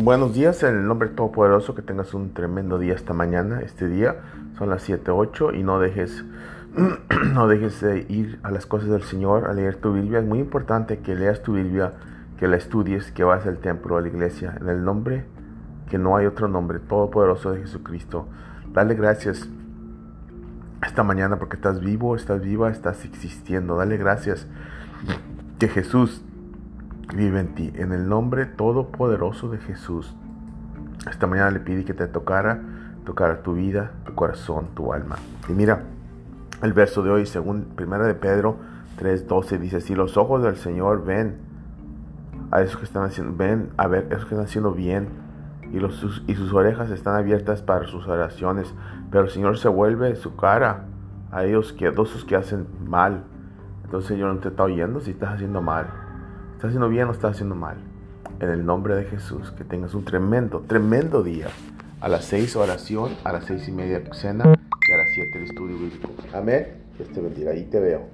Buenos días, en el nombre todopoderoso, que tengas un tremendo día esta mañana, este día. Son las 7, 8 y no dejes, no dejes de ir a las cosas del Señor, a leer tu Biblia. Es muy importante que leas tu Biblia, que la estudies, que vayas al templo, a la iglesia, en el nombre que no hay otro nombre, todopoderoso de Jesucristo. Dale gracias esta mañana porque estás vivo, estás viva, estás existiendo. Dale gracias que Jesús vive en ti. En el nombre todopoderoso de Jesús. Esta mañana le pide que te tocara, tocara tu vida, tu corazón, tu alma. Y mira, el verso de hoy, según 1 de Pedro 3:12, dice, si los ojos del Señor ven a esos que están haciendo, ven a ver, esos que están haciendo bien, y, sus, y sus orejas están abiertas para sus oraciones, pero el Señor se vuelve su cara a ellos que, a esos que hacen mal. Entonces Señor no te está oyendo si estás haciendo mal. ¿Estás haciendo bien o estás haciendo mal? En el nombre de Jesús, que tengas un tremendo, tremendo día. A las seis oración, a las seis y media cena y a las siete el estudio bíblico. Amén. Dios te bendiga. Ahí te veo.